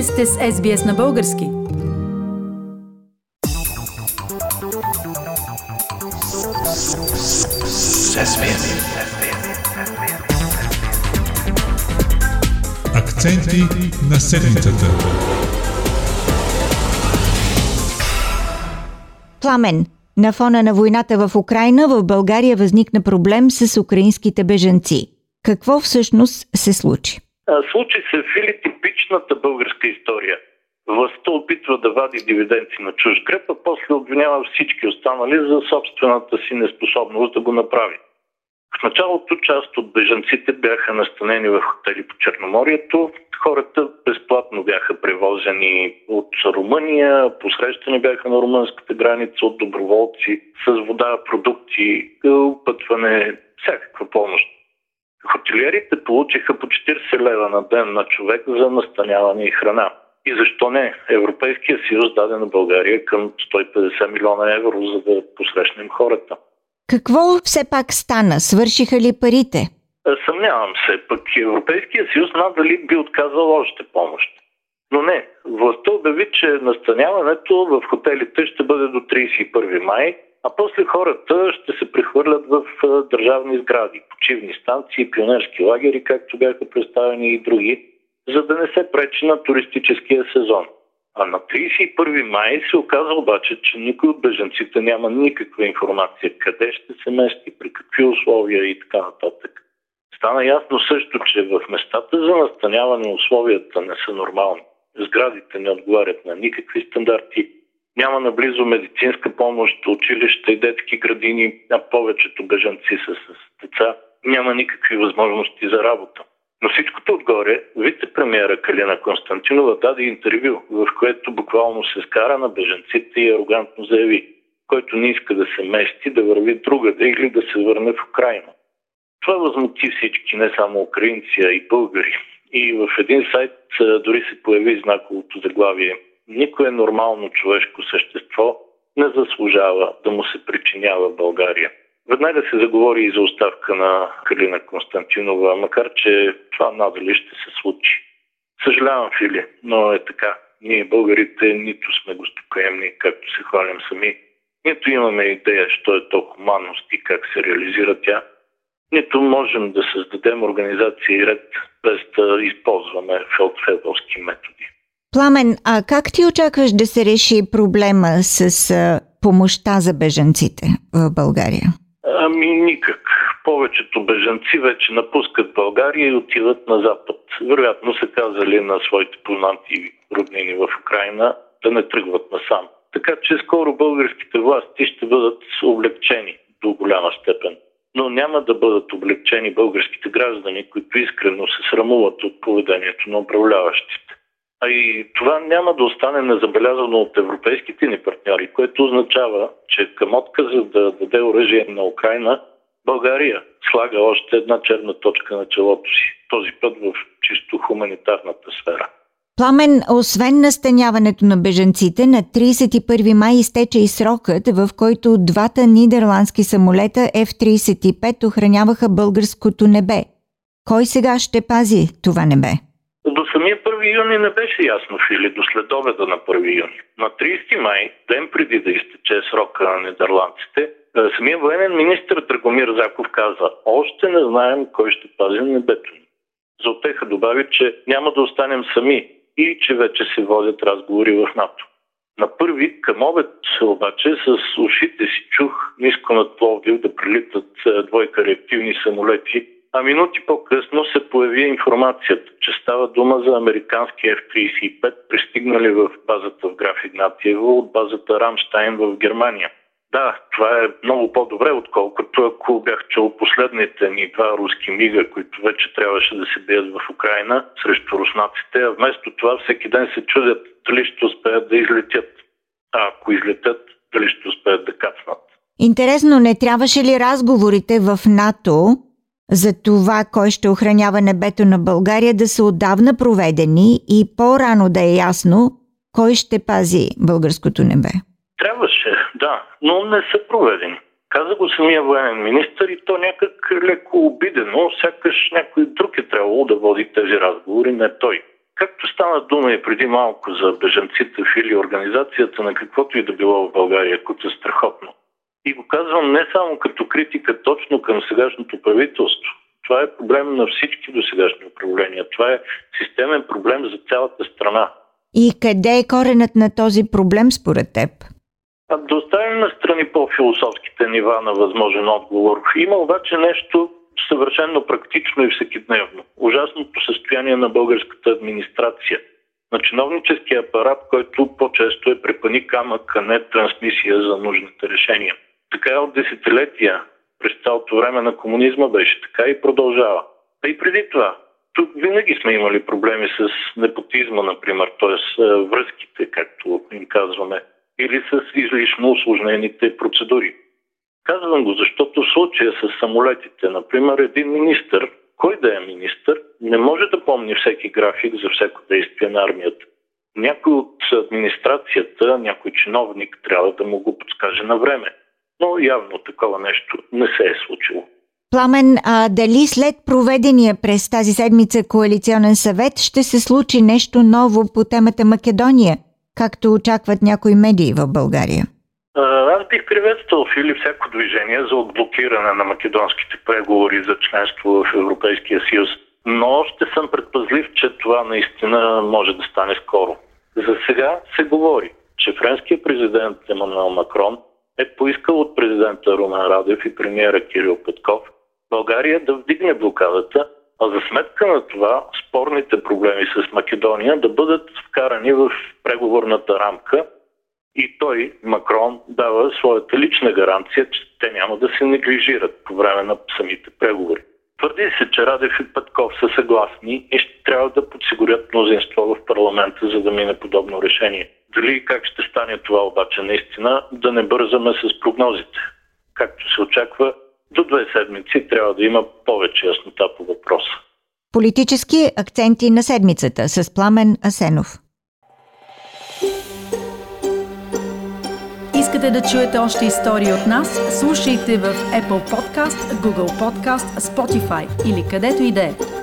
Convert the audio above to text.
Вие сте с SBS на български. Акценти на седмицата. Пламен. На фона на войната в Украина в България възникна проблем с украинските бежанци. Какво всъщност се случи? Случи се Фили типичната българска история. Властта опитва да вади дивиденци на чуж греб, а после обвинява всички останали за собствената си неспособност да го направи. В началото част от бежанците бяха настанени в хотели по Черноморието. Хората безплатно бяха превозени от Румъния, посрещани бяха на румънската граница от доброволци с вода, продукти, опътване, всякаква помощ. Хотелиерите получиха по 40 лева на ден на човек за настаняване и храна. И защо не? Европейския съюз даде на България към 150 милиона евро, за да посрещнем хората. Какво все пак стана? Свършиха ли парите? Съмнявам се, пък Европейския съюз надали би отказал още помощ. Но не, властта обяви, че настаняването в хотелите ще бъде до 31 май, а после хората ще се прехвърлят в държавни сгради, почивни станции, пионерски лагери, както бяха представени и други, за да не се пречи на туристическия сезон. А на 31 май се оказа обаче, че никой от беженците няма никаква информация къде ще се мести, при какви условия и така нататък. Стана ясно също, че в местата за настаняване условията не са нормални. Сградите не отговарят на никакви стандарти, няма наблизо медицинска помощ, училища и детски градини, а повечето бежанци са с деца. Няма никакви възможности за работа. Но всичкото отгоре, вице-премьера Калина Константинова даде интервю, в което буквално се скара на бежанците и арогантно заяви, който не иска да се мести, да върви другаде или да се върне в Украина. Това възмути всички, не само украинци, а и българи. И в един сайт дори се появи знаковото заглавие Никое нормално човешко същество не заслужава да му се причинява България. Веднага се заговори и за оставка на Калина Константинова, макар че това надали ще се случи. Съжалявам, Фили, но е така. Ние, българите, нито сме гостоприемни, както се хвалим сами, нито имаме идея, що е то хуманност и как се реализира тя, нито можем да създадем организация и ред без да използваме фелдфебелски методи. Пламен, а как ти очакваш да се реши проблема с помощта за бежанците в България? Ами никак. Повечето бежанци вече напускат България и отиват на Запад. Вероятно са казали на своите познати роднини в Украина да не тръгват насам. Така че скоро българските власти ще бъдат облегчени до голяма степен. Но няма да бъдат облегчени българските граждани, които искрено се срамуват от поведението на управляващите. А и това няма да остане незабелязано от европейските ни партньори, което означава, че към отказа да даде оръжие на Украина, България слага още една черна точка на челото си. Този път в чисто хуманитарната сфера. Пламен, освен настаняването на бежанците, на 31 май изтече и срокът, в който двата нидерландски самолета F-35 охраняваха българското небе. Кой сега ще пази това небе? До самия 1 юни не беше ясно, или до следобеда на 1 юни. На 30 май, ден преди да изтече срока на нидерландците, е, самия военен министр Драгомир Заков каза, още не знаем кой ще пази небето. За отеха добави, че няма да останем сами и че вече се водят разговори в НАТО. На първи към обед обаче с ушите си чух ниско над Пловдив да прилитат е, двойка реактивни самолети а минути по-късно се появи информацията, че става дума за американски F-35, пристигнали в базата в граф Игнатиево от базата Рамштайн в Германия. Да, това е много по-добре, отколкото ако бях чул последните ни два руски мига, които вече трябваше да се бият в Украина срещу руснаците, а вместо това всеки ден се чудят дали ще успеят да излетят. А ако излетят, дали ще успеят да кацнат. Интересно, не трябваше ли разговорите в НАТО за това кой ще охранява небето на България да са отдавна проведени и по-рано да е ясно кой ще пази българското небе. Трябваше, да, но не са проведени. Каза го самия военен министр и то някак леко обидено, сякаш някой друг е трябвало да води тези разговори, не той. Както стана дума и преди малко за бежанците или организацията на каквото и да било в България, което е страхотно. И го казвам не само като критика точно към сегашното правителство. Това е проблем на всички до сегашни управления. Това е системен проблем за цялата страна. И къде е коренът на този проблем според теб? А да оставим на страни по-философските нива на възможен отговор. Има обаче нещо съвършенно практично и всекидневно. Ужасното състояние на българската администрация. На чиновническия апарат, който по-често е препани камък, а не трансмисия за нужните решения. Така е от десетилетия. През цялото време на комунизма беше така и продължава. А и преди това. Тук винаги сме имали проблеми с непотизма, например, т.е. връзките, както им казваме, или с излишно осложнените процедури. Казвам го, защото в случая с самолетите, например, един министр, кой да е министр, не може да помни всеки график за всяко действие на армията. Някой от администрацията, някой чиновник трябва да му го подскаже на време. Но явно такова нещо не се е случило. Пламен, а дали след проведения през тази седмица коалиционен съвет ще се случи нещо ново по темата Македония, както очакват някои медии в България? Аз бих приветствал Фили всяко движение за отблокиране на македонските преговори за членство в Европейския съюз, но ще съм предпазлив, че това наистина може да стане скоро. За сега се говори, че френският президент Емануел Макрон е поискал от президента Румен Радев и премиера Кирил Петков България да вдигне блокадата, а за сметка на това спорните проблеми с Македония да бъдат вкарани в преговорната рамка и той, Макрон, дава своята лична гаранция, че те няма да се неглижират по време на самите преговори. Твърди се, че Радев и Петков са съгласни и ще трябва да подсигурят мнозинство в парламента, за да мине подобно решение. Дали как ще стане това обаче наистина, да не бързаме с прогнозите. Както се очаква, до две седмици трябва да има повече яснота по въпроса. Политически акценти на седмицата с Пламен Асенов. Искате да чуете още истории от нас? Слушайте в Apple Podcast, Google Podcast, Spotify или където и да е.